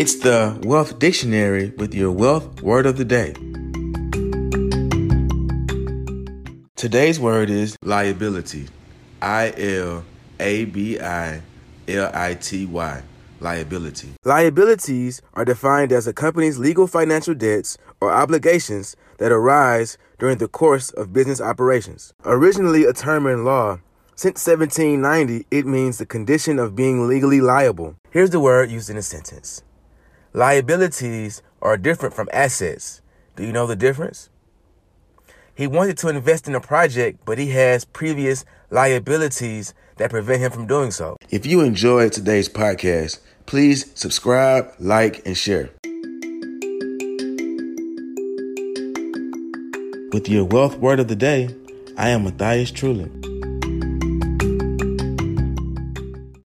It's the Wealth Dictionary with your wealth word of the day. Today's word is liability. I L A B I L I T Y. Liability. Liabilities are defined as a company's legal financial debts or obligations that arise during the course of business operations. Originally a term in law, since 1790, it means the condition of being legally liable. Here's the word used in a sentence Liabilities are different from assets. Do you know the difference? He wanted to invest in a project, but he has previous liabilities that prevent him from doing so. If you enjoyed today's podcast, please subscribe, like, and share. With your wealth word of the day, I am Matthias Trulin.